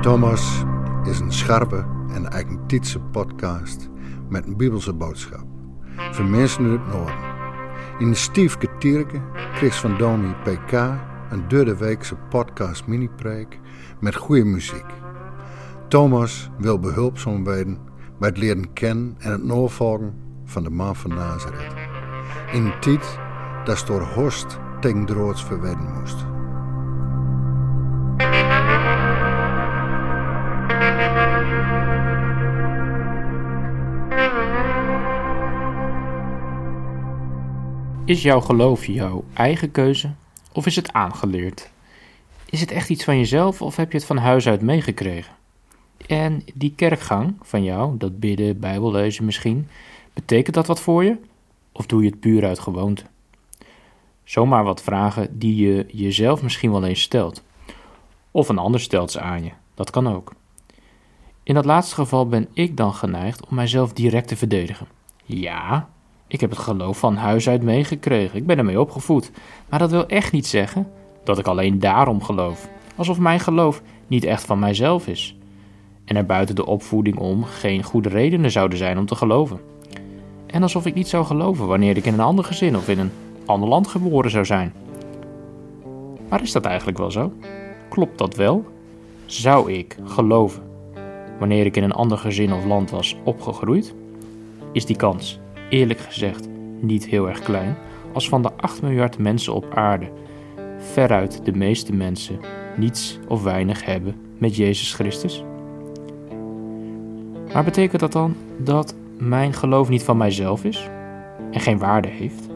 Thomas is een scherpe en eigentietse podcast met een bibelse boodschap. Voor mensen uit het noorden. In de Stiefke Tierke kreeg van Domi PK een derde weekse podcast mini-preek met goede muziek. Thomas wil behulpzaam worden bij het leren kennen en het navolgen van de man van Nazareth. In een tijd dat door Horst tegen droods verwedden moest. Is jouw geloof jouw eigen keuze of is het aangeleerd? Is het echt iets van jezelf of heb je het van huis uit meegekregen? En die kerkgang van jou, dat bidden, bijbellezen misschien, betekent dat wat voor je? Of doe je het puur uit gewoonte? Zomaar wat vragen die je jezelf misschien wel eens stelt. Of een ander stelt ze aan je, dat kan ook. In dat laatste geval ben ik dan geneigd om mijzelf direct te verdedigen. Ja, ik heb het geloof van huis uit meegekregen. Ik ben ermee opgevoed. Maar dat wil echt niet zeggen dat ik alleen daarom geloof. Alsof mijn geloof niet echt van mijzelf is. En er buiten de opvoeding om geen goede redenen zouden zijn om te geloven. En alsof ik niet zou geloven wanneer ik in een ander gezin of in een ander land geboren zou zijn. Maar is dat eigenlijk wel zo? Klopt dat wel? Zou ik geloven wanneer ik in een ander gezin of land was opgegroeid? Is die kans eerlijk gezegd niet heel erg klein, als van de 8 miljard mensen op aarde veruit de meeste mensen niets of weinig hebben met Jezus Christus? Maar betekent dat dan dat mijn geloof niet van mijzelf is en geen waarde heeft?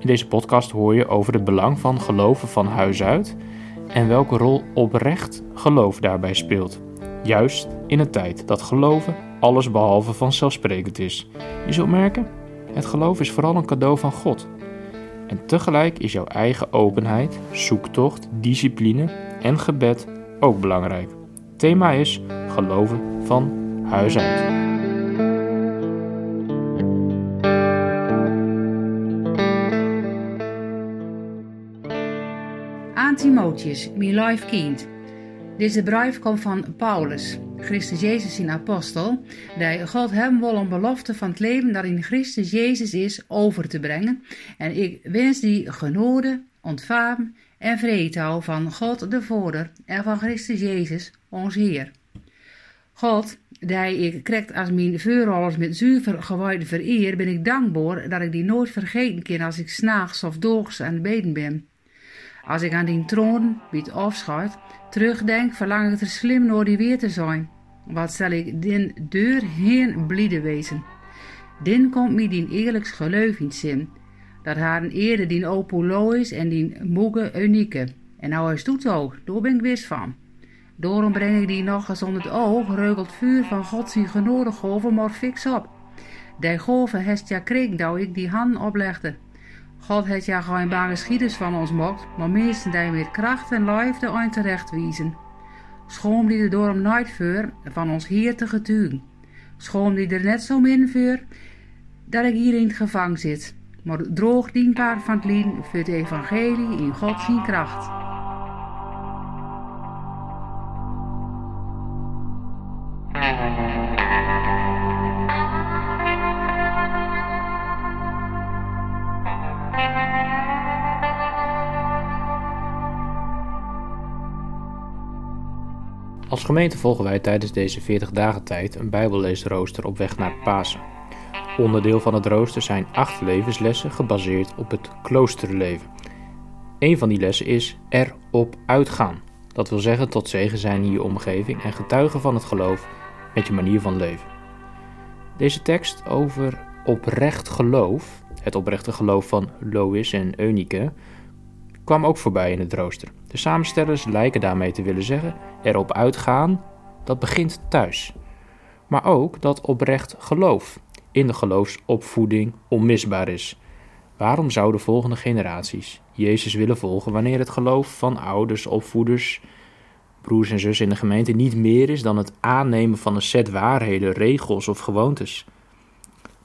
In deze podcast hoor je over het belang van geloven van huis uit en welke rol oprecht geloof daarbij speelt. Juist in een tijd dat geloven alles behalve vanzelfsprekend is. Je zult merken, het geloof is vooral een cadeau van God. En tegelijk is jouw eigen openheid, zoektocht, discipline en gebed ook belangrijk. thema is geloven van huis uit. Timotheus, mijn life kind. Deze brief komt van Paulus, Christus Jezus in apostel, die God hem wil een belofte van het leven dat in Christus Jezus is over te brengen. En ik wens die genode, ontvangen en vrede van God de Vader en van Christus Jezus, ons Heer. God, die ik krijgt als mijn voorrollers met zuiver gewijde vereer, ben ik dankbaar dat ik die nooit vergeten kan als ik s'nachts of doogs aan het beden ben. Als ik aan die troon, bij het terugdenk, verlang ik er slim door die weer te zijn. Wat zal ik din deur heen blide wezen? Din komt mij die eerlijks geloof in zin, dat haar een eerder die opulo is en die moege unieke. En nou is doet ook, daar ben ik wist van. Daarom breng ik die nog eens onder het oog, reugelt vuur van God genode golven maar fix op. Die golven hest ja dat ik die hand oplegde. God heeft ja geen baan geschieders van ons mocht, maar meesten die met kracht en liefde aan terecht wijzen. Schoon die er door nooit voor van ons hier te getuigen. Schoon die er net zo min voor dat ik hier in het gevang zit, maar droog dienbaar van het lien voor het evangelie in God zijn kracht. Als gemeente volgen wij tijdens deze 40 dagen tijd een bijbelleesrooster op weg naar Pasen. Onderdeel van het rooster zijn acht levenslessen gebaseerd op het kloosterleven. Een van die lessen is erop uitgaan. Dat wil zeggen tot zegen zijn in je omgeving en getuigen van het geloof met je manier van leven. Deze tekst over oprecht geloof, het oprechte geloof van Lois en Eunike, kwam ook voorbij in het rooster. De samenstellers lijken daarmee te willen zeggen: erop uitgaan, dat begint thuis. Maar ook dat oprecht geloof in de geloofsopvoeding onmisbaar is. Waarom zouden volgende generaties Jezus willen volgen wanneer het geloof van ouders, opvoeders, broers en zussen in de gemeente niet meer is dan het aannemen van een set waarheden, regels of gewoontes?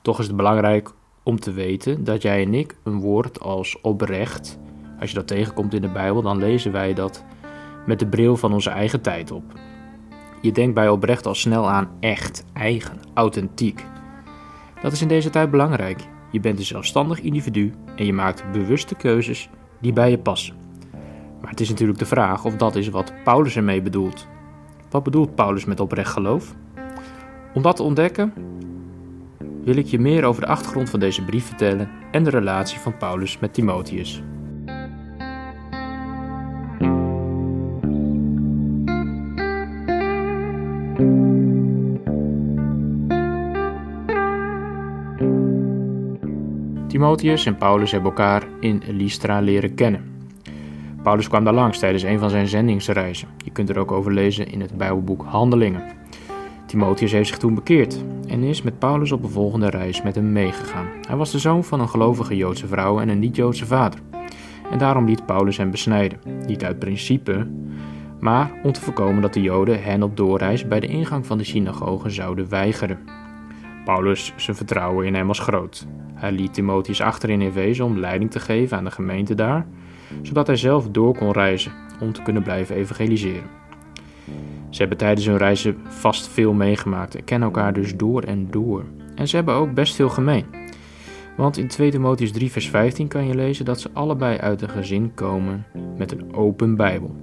Toch is het belangrijk om te weten dat jij en ik een woord als oprecht Als je dat tegenkomt in de Bijbel, dan lezen wij dat met de bril van onze eigen tijd op. Je denkt bij oprecht al snel aan echt, eigen, authentiek. Dat is in deze tijd belangrijk. Je bent een zelfstandig individu en je maakt bewuste keuzes die bij je passen. Maar het is natuurlijk de vraag of dat is wat Paulus ermee bedoelt. Wat bedoelt Paulus met oprecht geloof? Om dat te ontdekken wil ik je meer over de achtergrond van deze brief vertellen en de relatie van Paulus met Timotheus. Timotheus en Paulus hebben elkaar in Lystra leren kennen. Paulus kwam daar langs tijdens een van zijn zendingsreizen. Je kunt er ook over lezen in het Bijbelboek Handelingen. Timotheus heeft zich toen bekeerd en is met Paulus op een volgende reis met hem meegegaan. Hij was de zoon van een gelovige Joodse vrouw en een niet-Joodse vader. En daarom liet Paulus hem besnijden. Niet uit principe, maar om te voorkomen dat de Joden hen op doorreis bij de ingang van de synagoge zouden weigeren. Paulus, zijn vertrouwen in hem was groot. Hij liet Timotheus achter in Efeze om leiding te geven aan de gemeente daar, zodat hij zelf door kon reizen om te kunnen blijven evangeliseren. Ze hebben tijdens hun reizen vast veel meegemaakt en kennen elkaar dus door en door. En ze hebben ook best veel gemeen. Want in 2 Timotheus 3 vers 15 kan je lezen dat ze allebei uit een gezin komen met een open Bijbel.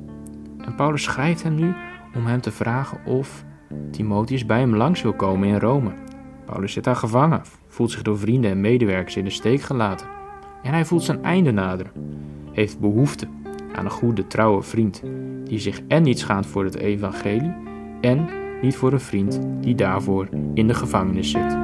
En Paulus schrijft hem nu om hem te vragen of Timotheus bij hem langs wil komen in Rome. Paulus zit daar gevangen, voelt zich door vrienden en medewerkers in de steek gelaten. En hij voelt zijn einde naderen, heeft behoefte aan een goede, trouwe vriend die zich en niet schaamt voor het evangelie en niet voor een vriend die daarvoor in de gevangenis zit.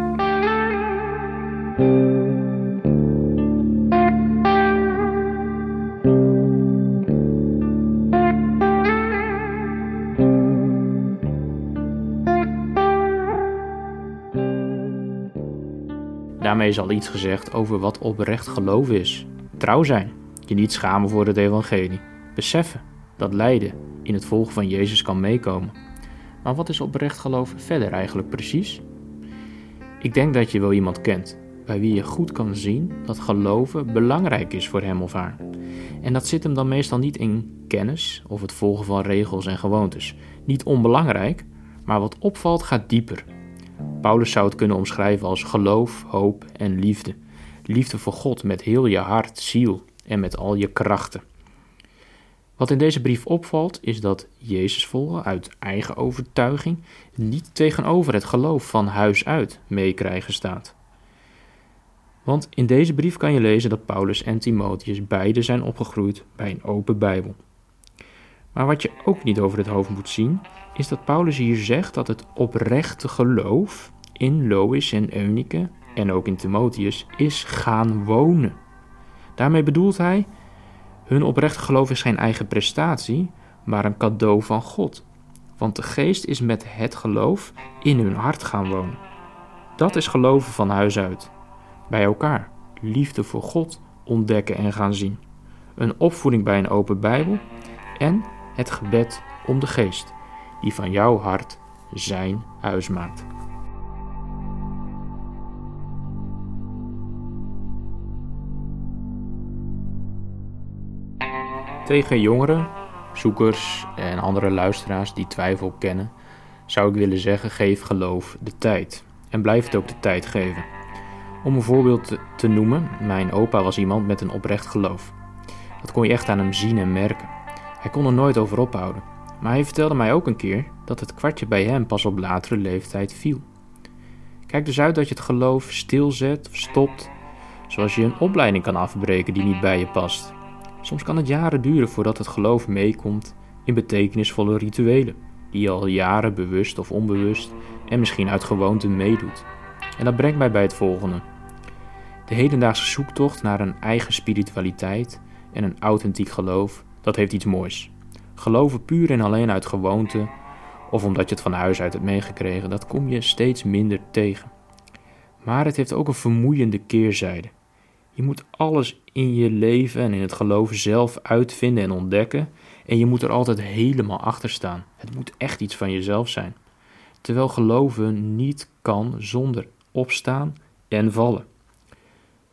Daarmee is al iets gezegd over wat oprecht geloof is. Trouw zijn, je niet schamen voor het evangelie, beseffen dat lijden in het volgen van Jezus kan meekomen. Maar wat is oprecht geloof verder eigenlijk precies? Ik denk dat je wel iemand kent bij wie je goed kan zien dat geloven belangrijk is voor hem of haar. En dat zit hem dan meestal niet in kennis of het volgen van regels en gewoontes. Niet onbelangrijk, maar wat opvalt gaat dieper. Paulus zou het kunnen omschrijven als geloof, hoop en liefde. Liefde voor God met heel je hart, ziel en met al je krachten. Wat in deze brief opvalt is dat Jezus volgen uit eigen overtuiging niet tegenover het geloof van huis uit meekrijgen staat. Want in deze brief kan je lezen dat Paulus en Timotheus beide zijn opgegroeid bij een open Bijbel. Maar wat je ook niet over het hoofd moet zien, is dat Paulus hier zegt dat het oprechte geloof in Lois en Eunike en ook in Timotheus is gaan wonen. Daarmee bedoelt hij hun oprechte geloof is geen eigen prestatie, maar een cadeau van God. Want de geest is met het geloof in hun hart gaan wonen. Dat is geloven van huis uit. Bij elkaar. Liefde voor God ontdekken en gaan zien. Een opvoeding bij een open Bijbel. En het gebed om de geest, die van jouw hart zijn huis maakt. Tegen jongeren, zoekers en andere luisteraars die twijfel kennen, zou ik willen zeggen: geef geloof de tijd. En blijf het ook de tijd geven. Om een voorbeeld te noemen, mijn opa was iemand met een oprecht geloof. Dat kon je echt aan hem zien en merken. Hij kon er nooit over ophouden. Maar hij vertelde mij ook een keer dat het kwartje bij hem pas op latere leeftijd viel. Kijk dus uit dat je het geloof stilzet of stopt, zoals je een opleiding kan afbreken die niet bij je past. Soms kan het jaren duren voordat het geloof meekomt in betekenisvolle rituelen, die je al jaren bewust of onbewust en misschien uit gewoonte meedoet. En dat brengt mij bij het volgende. De hedendaagse zoektocht naar een eigen spiritualiteit en een authentiek geloof, dat heeft iets moois. Geloven puur en alleen uit gewoonte of omdat je het van huis uit hebt meegekregen, dat kom je steeds minder tegen. Maar het heeft ook een vermoeiende keerzijde. Je moet alles in je leven en in het geloof zelf uitvinden en ontdekken. En je moet er altijd helemaal achter staan. Het moet echt iets van jezelf zijn. Terwijl geloven niet kan zonder opstaan en vallen.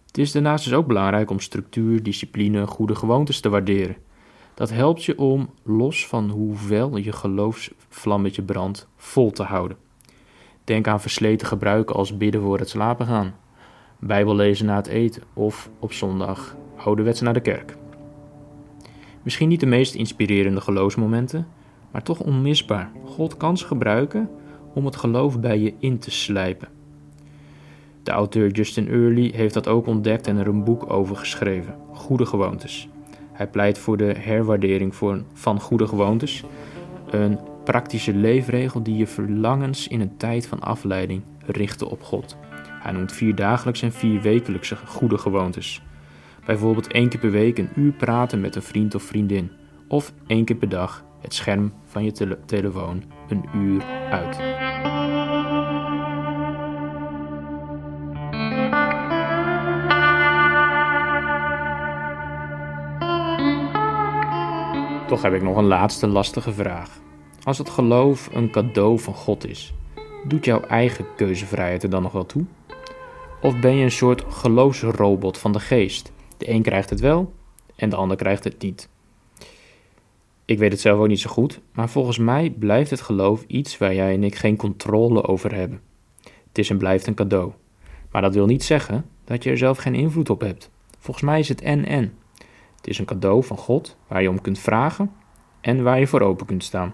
Het is daarnaast dus ook belangrijk om structuur, discipline, goede gewoontes te waarderen. Dat helpt je om, los van hoeveel je geloofsvlammetje brandt, vol te houden. Denk aan versleten gebruiken als bidden voor het slapen gaan, Bijbel lezen na het eten of op zondag ouderwets naar de kerk. Misschien niet de meest inspirerende geloofsmomenten, maar toch onmisbaar. God kan ze gebruiken om het geloof bij je in te slijpen. De auteur Justin Early heeft dat ook ontdekt en er een boek over geschreven: Goede Gewoontes. Hij pleit voor de herwaardering van goede gewoontes, een praktische leefregel die je verlangens in een tijd van afleiding richten op God. Hij noemt vier dagelijkse en vier wekelijkse goede gewoontes. Bijvoorbeeld één keer per week een uur praten met een vriend of vriendin. Of één keer per dag het scherm van je telefoon een uur uit. Toch heb ik nog een laatste lastige vraag. Als het geloof een cadeau van God is, doet jouw eigen keuzevrijheid er dan nog wel toe? Of ben je een soort geloofsrobot van de geest? De een krijgt het wel en de ander krijgt het niet. Ik weet het zelf ook niet zo goed, maar volgens mij blijft het geloof iets waar jij en ik geen controle over hebben. Het is en blijft een cadeau. Maar dat wil niet zeggen dat je er zelf geen invloed op hebt. Volgens mij is het en-en. Het is een cadeau van God waar je om kunt vragen en waar je voor open kunt staan.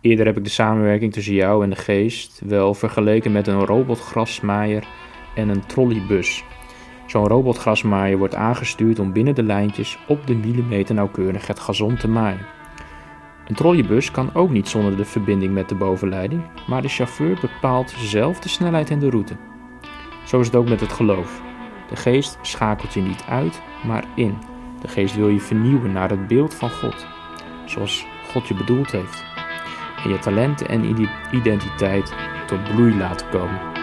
Eerder heb ik de samenwerking tussen jou en de geest wel vergeleken met een robotgrasmaaier en een trolleybus. Zo'n robotgrasmaaier wordt aangestuurd om binnen de lijntjes op de millimeter nauwkeurig het gazon te maaien. Een trolleybus kan ook niet zonder de verbinding met de bovenleiding, maar de chauffeur bepaalt zelf de snelheid en de route. Zo is het ook met het geloof. De geest schakelt je niet uit, maar in. De geest wil je vernieuwen naar het beeld van God, zoals God je bedoeld heeft. En je talenten en identiteit tot bloei laten komen.